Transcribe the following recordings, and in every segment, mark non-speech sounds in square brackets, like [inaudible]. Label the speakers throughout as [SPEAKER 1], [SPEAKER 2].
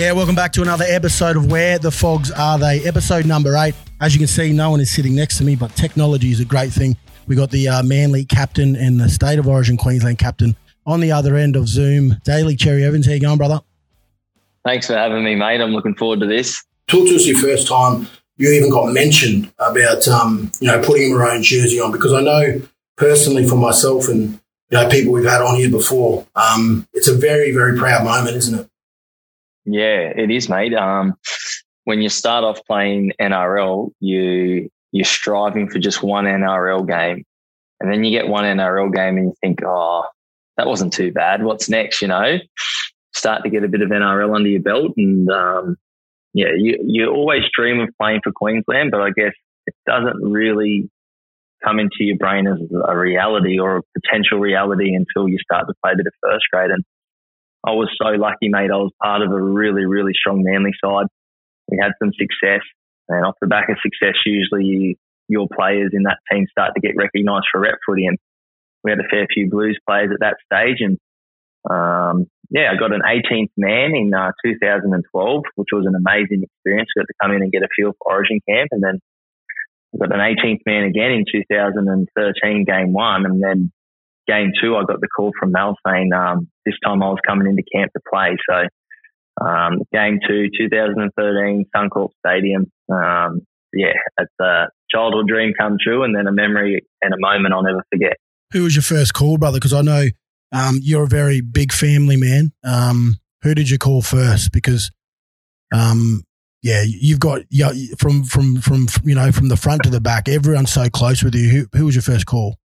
[SPEAKER 1] Yeah, welcome back to another episode of Where the Fogs Are They? Episode number eight. As you can see, no one is sitting next to me, but technology is a great thing. We got the uh, Manly captain and the State of Origin Queensland captain on the other end of Zoom. Daly Cherry Evans, how you going, brother?
[SPEAKER 2] Thanks for having me, mate. I'm looking forward to this.
[SPEAKER 1] Talk to us your first time you even got mentioned about um, you know putting a maroon jersey on because I know personally for myself and you know people we've had on here before, um, it's a very very proud moment, isn't it?
[SPEAKER 2] Yeah, it is, mate. Um, when you start off playing NRL, you you're striving for just one NRL game, and then you get one NRL game and you think, oh, that wasn't too bad. What's next? You know, start to get a bit of NRL under your belt, and um, yeah, you you always dream of playing for Queensland, but I guess it doesn't really come into your brain as a reality or a potential reality until you start to play a bit of first grade. And I was so lucky, mate. I was part of a really, really strong Manly side. We had some success, and off the back of success, usually your players in that team start to get recognised for rep footy. And we had a fair few Blues players at that stage, and um, yeah, I got an 18th man in uh, 2012, which was an amazing experience. Got to come in and get a feel for Origin camp, and then I got an 18th man again in 2013, game one, and then game two, I got the call from Mal saying um, this time I was coming into camp to play. So um, game two, 2013, Suncorp Stadium. Um, yeah, it's a childhood dream come true, and then a memory and a moment I'll never forget.
[SPEAKER 1] Who was your first call, brother? Because I know um, you're a very big family man. Um, who did you call first? Because, um, yeah, you've got yeah, from from from you know from the front to the back. Everyone's so close with you. Who, who was your first call?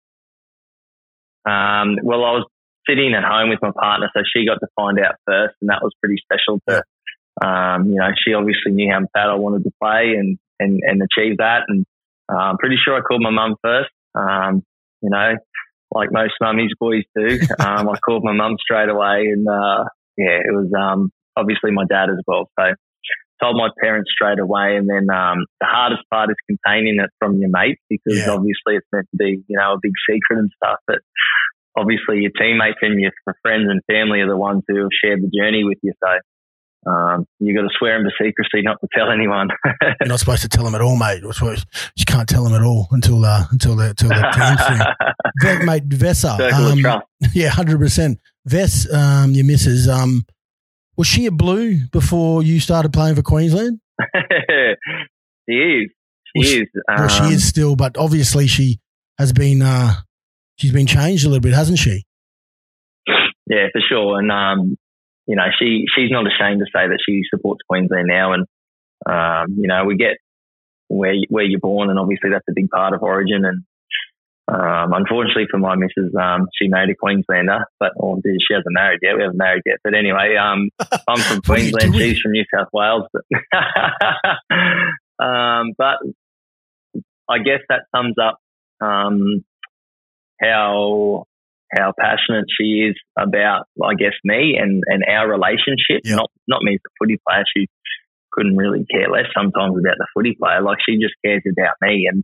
[SPEAKER 2] Um, well, I was sitting at home with my partner, so she got to find out first, and that was pretty special. To um, you know, she obviously knew how bad I wanted to play and and and achieve that, and uh, I'm pretty sure I called my mum first. Um, you know, like most mummies boys do. [laughs] Um, I called my mum straight away, and uh, yeah, it was um, obviously my dad as well. So told my parents straight away, and then um, the hardest part is containing it from your mates because yeah. obviously it's meant to be you know a big secret and stuff, but. Obviously, your teammates and your friends and family are the ones who have shared the journey with you. So, um, you got to swear them to secrecy not to tell anyone. [laughs]
[SPEAKER 1] You're not supposed to tell them at all, mate. You can't tell them at all until uh, until the until the [laughs] team thing. mate, Vesa. Um, [laughs] yeah, hundred percent. Vess, um, your missus. Um, was she a blue before you started playing for Queensland? [laughs]
[SPEAKER 2] she is. She well, is.
[SPEAKER 1] well, she is um, still, but obviously she has been. Uh, she's been changed a little bit, hasn't she?
[SPEAKER 2] Yeah, for sure. And um, you know, she she's not ashamed to say that she supports Queensland now, and um, you know, we get where where you're born, and obviously that's a big part of Origin. And um, unfortunately for my missus, um, she married a Queenslander, but or she hasn't married yet. We haven't married yet, but anyway, um, [laughs] I'm from Queensland. She's from New South Wales, but, [laughs] um, but I guess that sums up um, how how passionate she is about, I guess, me and, and our relationship. Yep. Not not me as a footy player. She couldn't really care less sometimes about the footy player. Like she just cares about me. And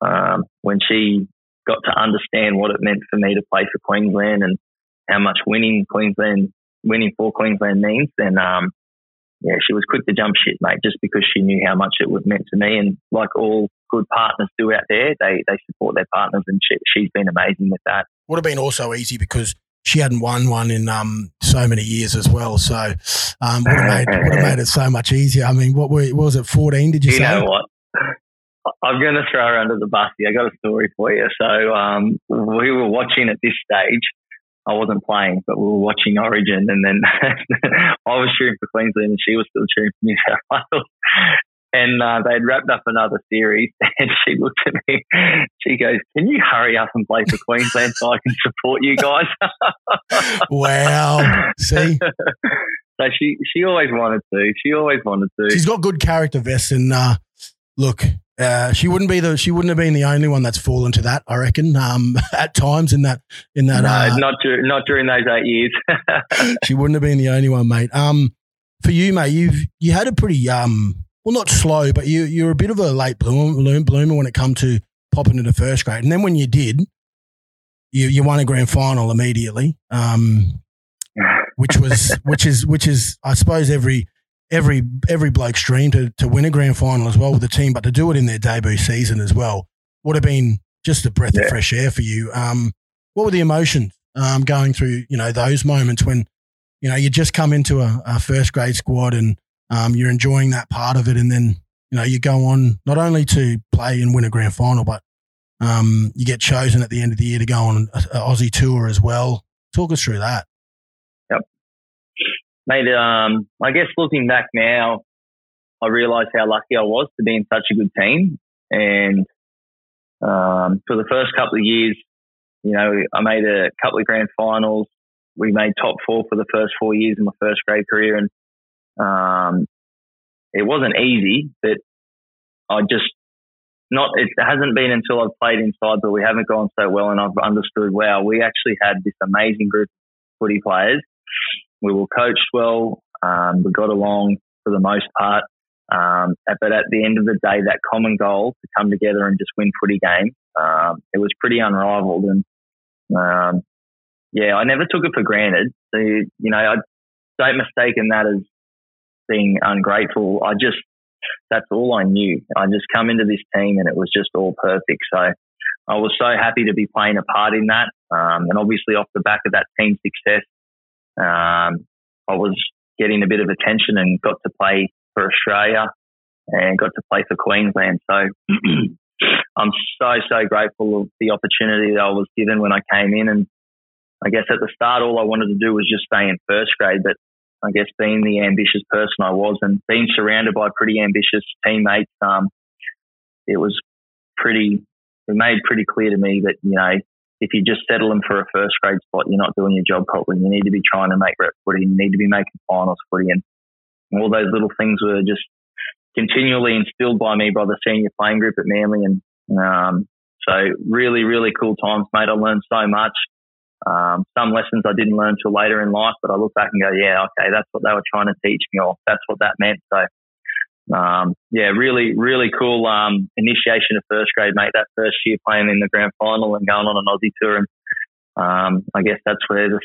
[SPEAKER 2] um, when she got to understand what it meant for me to play for Queensland and how much winning Queensland, winning for Queensland means, then um, yeah, she was quick to jump ship, mate, just because she knew how much it was meant to me. And like all good partners do out there, they they support their partners, and she, she's been amazing with that
[SPEAKER 1] would have been also easy because she hadn't won one in um, so many years as well. So um, would, have made, would have [laughs] made it so much easier. I mean, what, were, what was it, 14, did you,
[SPEAKER 2] you
[SPEAKER 1] say?
[SPEAKER 2] You know what? I'm going to throw her under the bus here. I got a story for you. So um, we were watching at this stage. I wasn't playing, but we were watching Origin, and then [laughs] I was cheering for Queensland, and she was still cheering for New South Wales [laughs] and uh, they'd wrapped up another series. [laughs] And she looked at me. She goes, "Can you hurry up and play for Queensland so I can support you guys?"
[SPEAKER 1] wow. See.
[SPEAKER 2] so she she always wanted to. She always wanted to.
[SPEAKER 1] She's got good character, Vess, and uh, look, uh, she wouldn't be the she wouldn't have been the only one that's fallen to that. I reckon. Um, [laughs] at times in that in that.
[SPEAKER 2] No, uh, not dur- not during those eight years. [laughs]
[SPEAKER 1] she wouldn't have been the only one, mate. Um, for you, mate, you've you had a pretty um well, not slow, but you you're a bit of a late bloomer, bloomer when it come to popping into first grade. And then when you did, you you won a grand final immediately, um, which was which is which is I suppose every every every bloke's dream to to win a grand final as well with the team, but to do it in their debut season as well would have been just a breath yeah. of fresh air for you. Um, what were the emotions um, going through? You know those moments when you know you just come into a, a first grade squad and um, you're enjoying that part of it, and then you know you go on not only to play and win a grand final, but um, you get chosen at the end of the year to go on an Aussie tour as well. Talk us through that.
[SPEAKER 2] Mate, um, I guess looking back now, I realise how lucky I was to be in such a good team. And um, for the first couple of years, you know, I made a couple of grand finals. We made top four for the first four years in my first grade career, and um, it wasn't easy. But I just not. It hasn't been until I've played inside that we haven't gone so well, and I've understood. Wow, we actually had this amazing group of footy players we were coached well. Um, we got along for the most part. Um, but at the end of the day, that common goal to come together and just win footy game, um, it was pretty unrivaled. And um, yeah, I never took it for granted. So, you know, I don't mistake in that as being ungrateful. I just, that's all I knew. I just come into this team and it was just all perfect. So I was so happy to be playing a part in that. Um, and obviously off the back of that team success, um, I was getting a bit of attention and got to play for Australia and got to play for Queensland. So [clears throat] I'm so, so grateful of the opportunity that I was given when I came in. And I guess at the start, all I wanted to do was just stay in first grade. But I guess being the ambitious person I was and being surrounded by pretty ambitious teammates, um, it was pretty, it made pretty clear to me that, you know, if you just settle them for a first grade spot, you're not doing your job properly. You need to be trying to make rep footy. You need to be making finals footy. And all those little things were just continually instilled by me by the senior playing group at Manly. And um, so really, really cool times, mate. I learned so much. Um, some lessons I didn't learn till later in life, but I look back and go, yeah, okay, that's what they were trying to teach me, or that's what that meant. So um, yeah, really, really cool um, initiation of first grade, mate. That first year playing in the grand final and going on an Aussie tour, and um, I guess that's where the,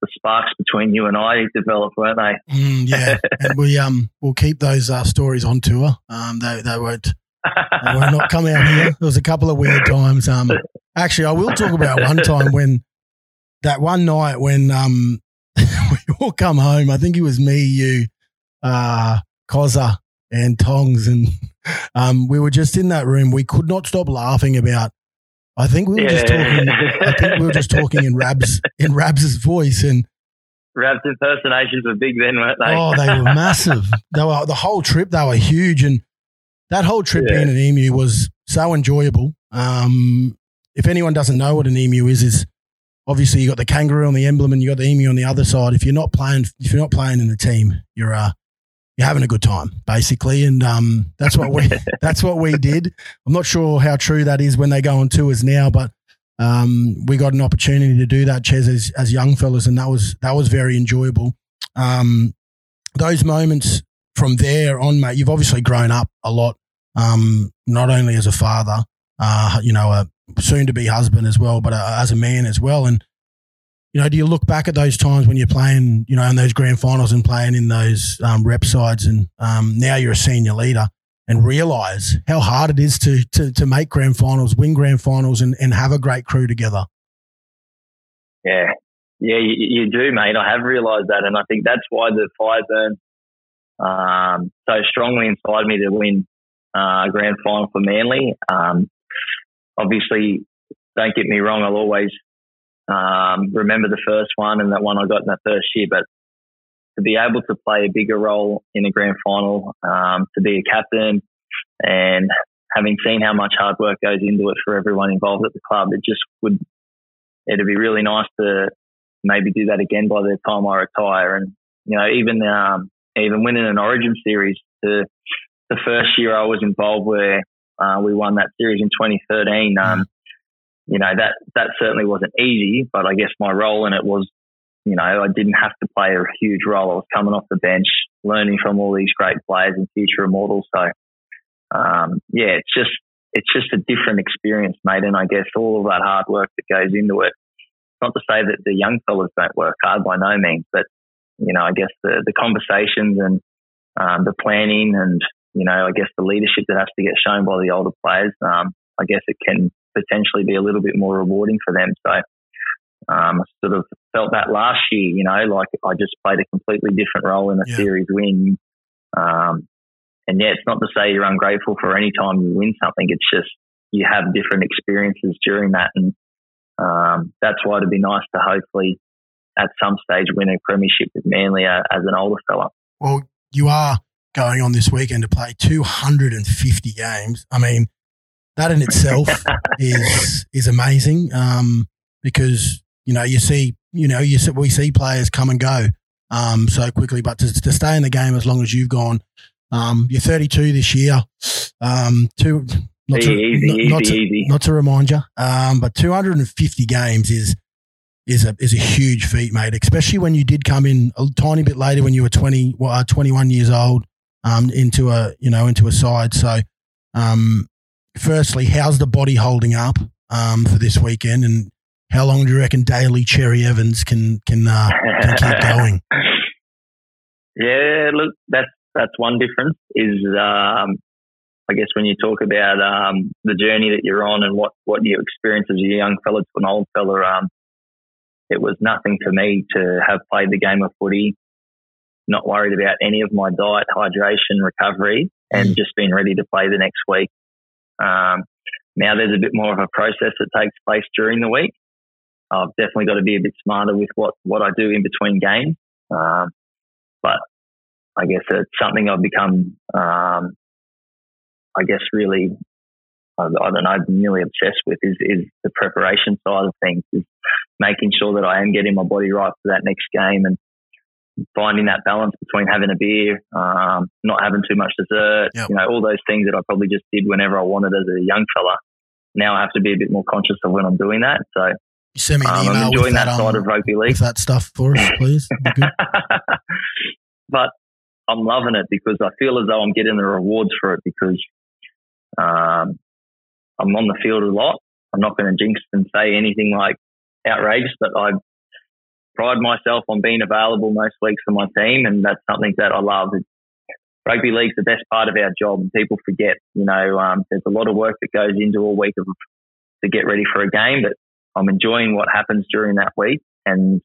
[SPEAKER 2] the, sparks between you and I developed, weren't they? [laughs]
[SPEAKER 1] Mm, yeah, and we um we'll keep those uh, stories on tour. Um, they they won't they will not come out here. There was a couple of weird times. Um, actually, I will talk about one time when that one night when um [laughs] we all come home. I think it was me, you, uh, and Tongs, and um, we were just in that room. We could not stop laughing about. I think we were yeah. just talking. I think we were just talking in Rabs in Rabs's voice, and
[SPEAKER 2] Rabs impersonations were big then, weren't they?
[SPEAKER 1] Oh, they were [laughs] massive. they were the whole trip. They were huge, and that whole trip yeah. being an emu was so enjoyable. Um, if anyone doesn't know what an emu is, is obviously you got the kangaroo on the emblem and you got the emu on the other side. If you're not playing, if you're not playing in the team, you're uh, you're having a good time, basically, and um, that's what we [laughs] that's what we did. I'm not sure how true that is when they go on tours now, but um, we got an opportunity to do that, Ches, as, as young fellas, and that was that was very enjoyable. Um, those moments from there on, mate, you've obviously grown up a lot, um, not only as a father, uh, you know, a soon to be husband as well, but uh, as a man as well, and you know, do you look back at those times when you're playing, you know, in those grand finals and playing in those um, rep sides, and um, now you're a senior leader, and realize how hard it is to to, to make grand finals, win grand finals, and, and have a great crew together?
[SPEAKER 2] Yeah, yeah, you, you do, mate. I have realised that, and I think that's why the fire burns um, so strongly inside me to win uh, a grand final for Manly. Um, obviously, don't get me wrong. I'll always um, remember the first one and that one I got in that first year, but to be able to play a bigger role in a grand final, um, to be a captain, and having seen how much hard work goes into it for everyone involved at the club, it just would it'd be really nice to maybe do that again by the time I retire. And you know, even um, even winning an Origin series, the the first year I was involved where uh, we won that series in 2013. Um, you know, that, that certainly wasn't easy, but I guess my role in it was, you know, I didn't have to play a huge role. I was coming off the bench, learning from all these great players and future immortals. So, um, yeah, it's just, it's just a different experience, mate. And I guess all of that hard work that goes into it, not to say that the young fellas don't work hard by no means, but, you know, I guess the, the conversations and, um, the planning and you know I guess the leadership that has to get shown by the older players. Um, I guess it can potentially be a little bit more rewarding for them. So um, I sort of felt that last year, you know, like I just played a completely different role in a yeah. series win. Um, and yeah, it's not to say you're ungrateful for any time you win something. It's just you have different experiences during that. And um, that's why it'd be nice to hopefully at some stage win a premiership with Manly uh, as an older fella.
[SPEAKER 1] Well, you are going on this weekend to play 250 games. I mean, that in itself [laughs] is is amazing um, because you know you see you know you see, we see players come and go um, so quickly, but to, to, stay in the game as long as you've gone, um, you're 32 this year. Um, two, not to,
[SPEAKER 2] easy, not,
[SPEAKER 1] easy,
[SPEAKER 2] not, to,
[SPEAKER 1] not to remind you, um, but 250 games is is a is a huge feat, mate. Especially when you did come in a tiny bit later when you were 20, well, 21 years old um, into a you know into a side. So, um, firstly, how's the body holding up um, for this weekend, and how long do you reckon Daly Cherry Evans can can, uh, can keep [laughs] going?
[SPEAKER 2] Yeah, look, that's that's one difference. Is um, I guess when you talk about um, the journey that you're on and what what you experience as a young fella to an old fella, um, it was nothing for me to have played the game of footy not worried about any of my diet, hydration, recovery, and mm. just being ready to play the next week. Um, now there's a bit more of a process that takes place during the week. I've definitely got to be a bit smarter with what, what I do in between games. Um, but I guess it's something I've become, um, I guess, really, I, I don't know, nearly obsessed with is, is the preparation side of things, is making sure that I am getting my body right for that next game and finding that balance between having a beer, um, not having too much dessert, yep. you know, all those things that I probably just did whenever I wanted as a young fella. Now I have to be a bit more conscious of when I'm doing that. So
[SPEAKER 1] you send me an um, email I'm enjoying that, that side um, of rugby league. that stuff for us, please. [laughs]
[SPEAKER 2] but I'm loving it because I feel as though I'm getting the rewards for it because um, I'm on the field a lot. I'm not going to jinx and say anything like outrageous, but I pride myself on being available most weeks for my team, and that's something that I love. Rugby league's the best part of our job, and people forget. You know, um, there's a lot of work that goes into a week of, to get ready for a game, but I'm enjoying what happens during that week, and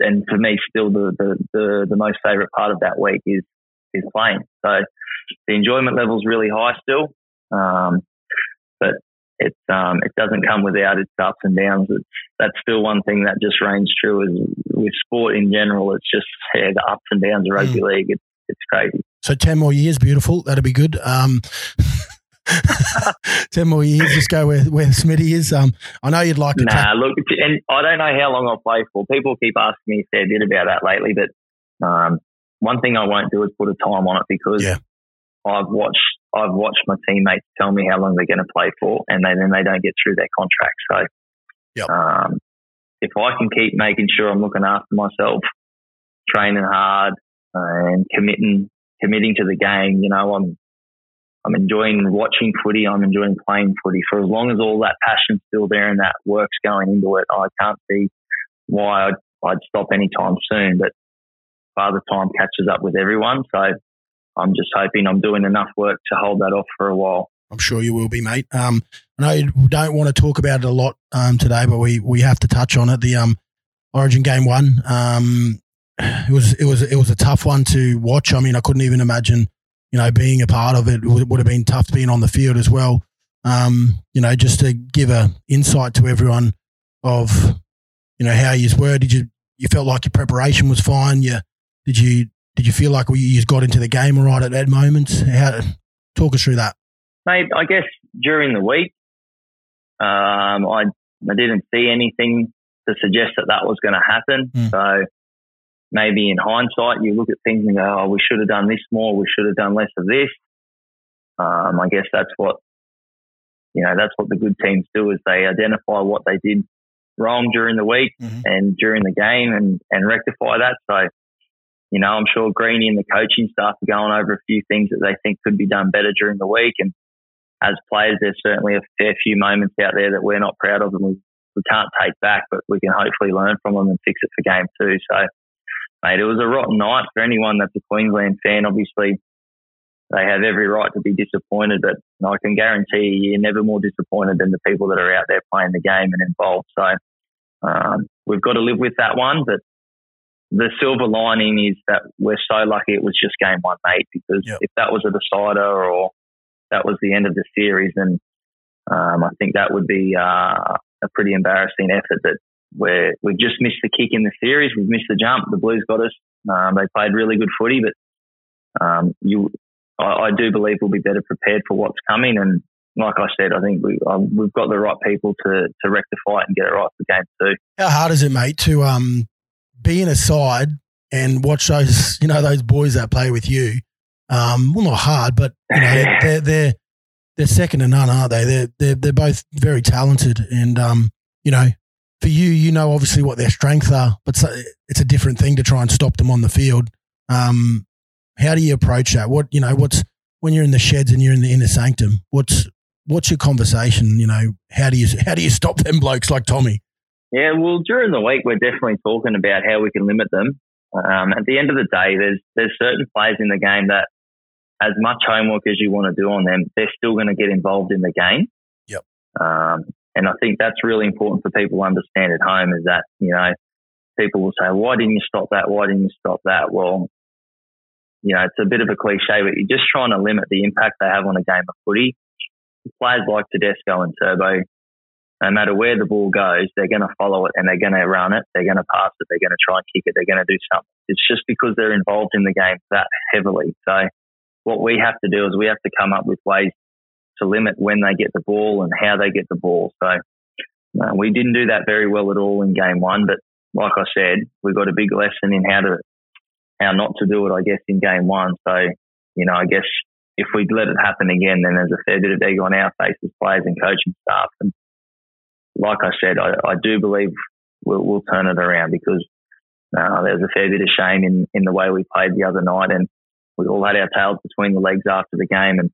[SPEAKER 2] and for me, still the, the, the, the most favourite part of that week is is playing. So the enjoyment level's really high still, um, but it um, it doesn't come without its ups and downs. It's, that's still one thing that just reigns true is with sport in general. It's just yeah, the ups and downs of rugby mm. league. It's it's crazy.
[SPEAKER 1] So ten more years, beautiful. That'd be good. Um, [laughs] ten more years, just go where where Smitty is. Um, I know you'd like to.
[SPEAKER 2] Nah, look, and I don't know how long I'll play for. People keep asking me a fair bit about that lately, but um, one thing I won't do is put a time on it because yeah. I've watched I've watched my teammates tell me how long they're going to play for, and they, then they don't get through their contract. So, yep. um, if I can keep making sure I'm looking after myself, training hard, and committing committing to the game, you know, I'm I'm enjoying watching footy. I'm enjoying playing footy. For as long as all that passion's still there and that work's going into it, I can't see why I'd, I'd stop anytime soon. But Father Time catches up with everyone, so I'm just hoping I'm doing enough work to hold that off for a while.
[SPEAKER 1] I'm sure you will be, mate. Um, I know you don't want to talk about it a lot um, today, but we, we have to touch on it. The um, Origin game one, um, it was it was it was a tough one to watch. I mean, I couldn't even imagine, you know, being a part of it. It would, have been tough being on the field as well. Um, you know, just to give a insight to everyone of, you know, how you were. Did you you felt like your preparation was fine? You did you did you feel like you just got into the game right at that moment? How talk us through that,
[SPEAKER 2] mate? I guess during the week, um, I I didn't see anything to suggest that that was going to happen. Mm. So maybe in hindsight, you look at things and go, "Oh, we should have done this more. We should have done less of this." Um, I guess that's what you know. That's what the good teams do is they identify what they did wrong during the week mm-hmm. and during the game and and rectify that. So you know, I'm sure Greeny and the coaching staff are going over a few things that they think could be done better during the week. And as players, there's certainly a fair few moments out there that we're not proud of and we, we can't take back, but we can hopefully learn from them and fix it for game two. So mate, it was a rotten night for anyone that's a Queensland fan. Obviously, they have every right to be disappointed, but I can guarantee you, you're never more disappointed than the people that are out there playing the game and involved. So um, we've got to live with that one. But the silver lining is that we're so lucky it was just game one, mate, because yep. if that was a decider or that was the end of the series, then um, I think that would be uh, a pretty embarrassing effort that we're, we've just missed the kick in the series. We've missed the jump. The Blues got us. Um, they played really good footy, but um, you, I, I, do believe we'll be better prepared for what's coming. And like I said, I think we, um, we've got the right people to, to rectify it and get it right for game two.
[SPEAKER 1] How hard is it, mate, to um, be in a side and watch those, you know, those boys that play with you? Um, well, not hard, but you know, [laughs] they're, they're they're second to none, aren't they? They're they're they're both very talented, and um, you know, for you, you know obviously what their strengths are, but it's a different thing to try and stop them on the field. Um, how do you approach that? What you know, what's when you're in the sheds and you're in the inner sanctum? What's what's your conversation? You know, how do you how do you stop them blokes like Tommy?
[SPEAKER 2] Yeah, well, during the week we're definitely talking about how we can limit them. Um, at the end of the day, there's there's certain players in the game that, as much homework as you want to do on them, they're still going to get involved in the game.
[SPEAKER 1] Yep.
[SPEAKER 2] Um, and I think that's really important for people to understand at home is that, you know, people will say, why didn't you stop that? Why didn't you stop that? Well, you know, it's a bit of a cliche, but you're just trying to limit the impact they have on a game of footy. Players like Tedesco and Turbo, no matter where the ball goes, they're going to follow it and they're going to run it. They're going to pass it. They're going to try and kick it. They're going to do something. It's just because they're involved in the game that heavily. So what we have to do is we have to come up with ways to limit when they get the ball and how they get the ball. So we didn't do that very well at all in game one, but like I said, we got a big lesson in how to how not to do it. I guess in game one. So you know, I guess if we let it happen again, then there's a fair bit of egg on our faces, players and coaching staff. And like I said, I, I do believe we'll, we'll, turn it around because uh, there's a fair bit of shame in, in the way we played the other night, and we all had our tails between the legs after the game. And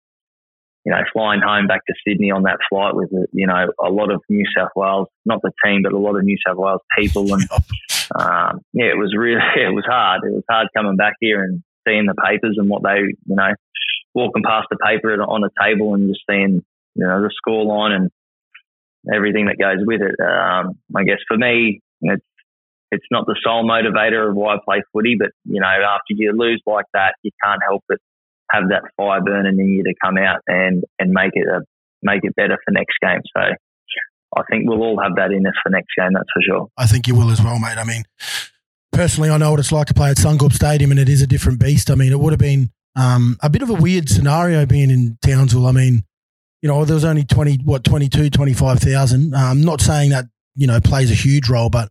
[SPEAKER 2] you know, flying home back to Sydney on that flight with, you know, a lot of New South Wales, not the team, but a lot of New South Wales people. And, [laughs] um, yeah, it was really, [laughs] it was hard. It was hard coming back here and seeing the papers and what they, you know, walking past the paper on a table and just seeing, you know, the score line and everything that goes with it. Um, I guess for me, it's, it's not the sole motivator of why I play footy, but, you know, after you lose like that, you can't help but have that fire burning in you to come out and, and make it a, make it better for next game. So I think we'll all have that in us for next game. That's for sure.
[SPEAKER 1] I think you will as well, mate. I mean, personally, I know what it's like to play at Suncorp Stadium, and it is a different beast. I mean, it would have been um, a bit of a weird scenario being in Townsville. I mean, you know, there was only 20, what, 22, 25,000. I'm um, not saying that, you know, plays a huge role, but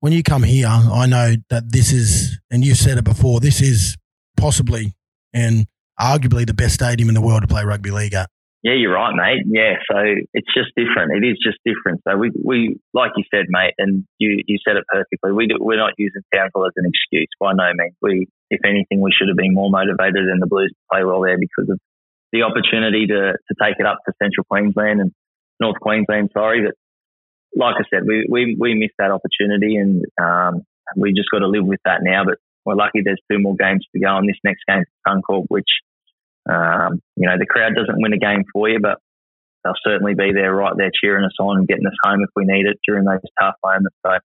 [SPEAKER 1] when you come here, I know that this is, and you've said it before, this is possibly, and arguably the best stadium in the world to play rugby league at.
[SPEAKER 2] Yeah, you're right, mate. Yeah, so it's just different. It is just different. So we, we like you said, mate, and you, you said it perfectly. We do, we're not using Townsville as an excuse by no means. We, if anything, we should have been more motivated than the Blues to play well there because of the opportunity to, to take it up to Central Queensland and North Queensland. Sorry, but like I said, we, we, we missed that opportunity and um, we just got to live with that now. But we're lucky there's two more games to go, and this next game is Suncorp, which um, you know, the crowd doesn't win a game for you, but they'll certainly be there right there cheering us on and getting us home if we need it during those tough moments. So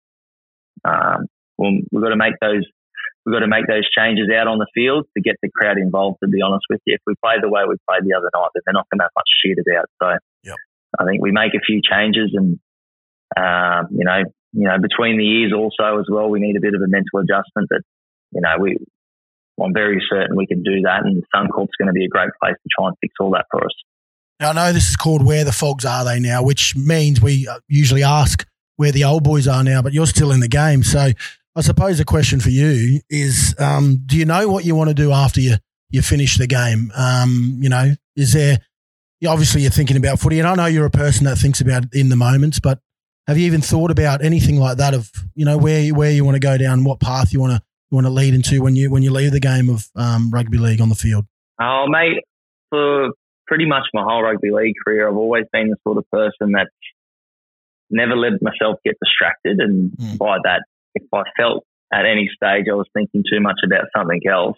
[SPEAKER 2] um, we've got to make those we've got to make those changes out on the field to get the crowd involved. To be honest with you, if we play the way we played the other night, then they're not going to have much shit about. So
[SPEAKER 1] yep.
[SPEAKER 2] I think we make a few changes, and um, you know, you know, between the years also as well, we need a bit of a mental adjustment. That you know, we I'm very certain we can do that, and Suncorp's going to be a great place to try and fix all that for us.
[SPEAKER 1] Now, I know this is called Where the Fogs Are They Now, which means we uh, usually ask where the old boys are now, but you're still in the game. So I suppose the question for you is um, do you know what you want to do after you, you finish the game? Um, you know, is there, obviously you're thinking about footy, and I know you're a person that thinks about it in the moments, but have you even thought about anything like that of, you know, where, where you want to go down, what path you want to you want to lead into when you when you leave the game of um, rugby league on the field?
[SPEAKER 2] Oh, mate, for pretty much my whole rugby league career, I've always been the sort of person that never let myself get distracted, and mm. by that, if I felt at any stage I was thinking too much about something else,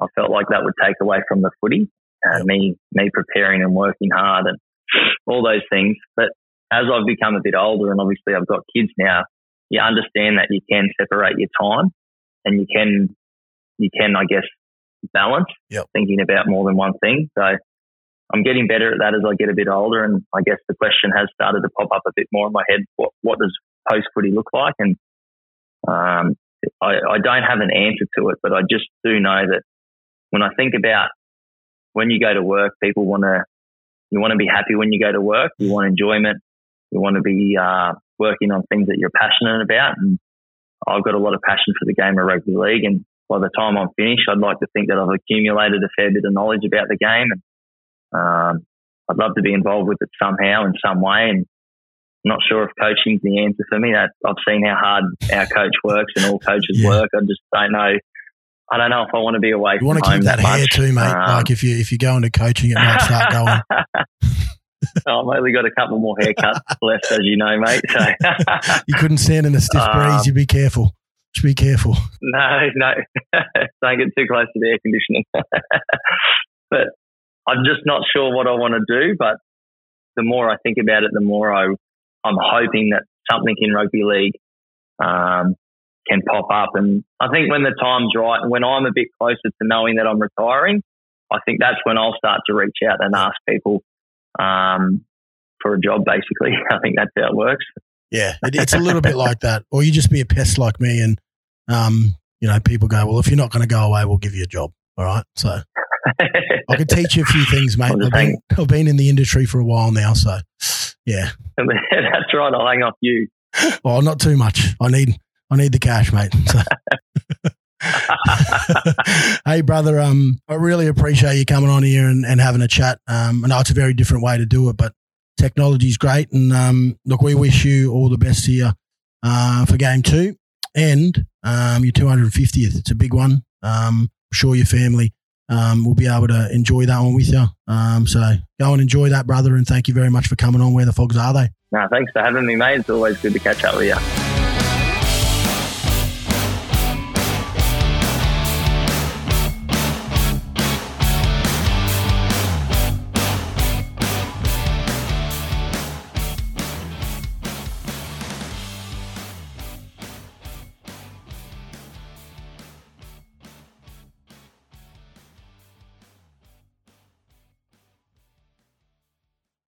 [SPEAKER 2] I felt like that would take away from the footy uh, and me me preparing and working hard and all those things. But as I've become a bit older and obviously I've got kids now, you understand that you can separate your time and you can you can I guess balance
[SPEAKER 1] yep.
[SPEAKER 2] thinking about more than one thing. So I'm getting better at that as I get a bit older and I guess the question has started to pop up a bit more in my head. What what does post footy look like? And um, I, I don't have an answer to it, but I just do know that when I think about when you go to work, people want to you want to be happy when you go to work. You want enjoyment. You want to be uh, working on things that you're passionate about. And I've got a lot of passion for the game of rugby league. And by the time I'm finished, I'd like to think that I've accumulated a fair bit of knowledge about the game. And um, I'd love to be involved with it somehow in some way. And not sure if coaching's the answer for me. That I've seen how hard our coach works and all coaches yeah. work. I just don't know I don't know if I want to be away.
[SPEAKER 1] You want to keep that hair too, mate. Um, like if you if you go into coaching, it might start going. [laughs]
[SPEAKER 2] I've only got a couple more haircuts [laughs] left, as you know, mate. So [laughs]
[SPEAKER 1] you couldn't stand in a stiff um, breeze. You be careful. Just be careful.
[SPEAKER 2] No, no, don't get too close to the air conditioning. but I'm just not sure what I want to do. But the more I think about it, the more I I'm hoping that something in rugby league um, can pop up. And I think when the time's right and when I'm a bit closer to knowing that I'm retiring, I think that's when I'll start to reach out and ask people um, for a job, basically. [laughs] I think that's how it works.
[SPEAKER 1] Yeah, it, it's a little bit like that. Or you just be a pest like me and, um, you know, people go, well, if you're not going to go away, we'll give you a job. All right. So [laughs] I can teach you a few things, mate. I've been, I've been in the industry for a while now. So, yeah. [laughs]
[SPEAKER 2] that's right. I'll hang off you.
[SPEAKER 1] Well, [laughs] not too much. I need I need the cash, mate. [laughs] hey, brother. Um, I really appreciate you coming on here and, and having a chat. Um, I know it's a very different way to do it, but technology is great. And um, look, we wish you all the best here uh, for game two and um, your 250th. It's a big one. Um, I'm sure your family um, will be able to enjoy that one with you. Um, so go and enjoy that, brother. And thank you very much for coming on. Where the fogs are they?
[SPEAKER 2] No, thanks for having me, mate. It's always good to catch up with you.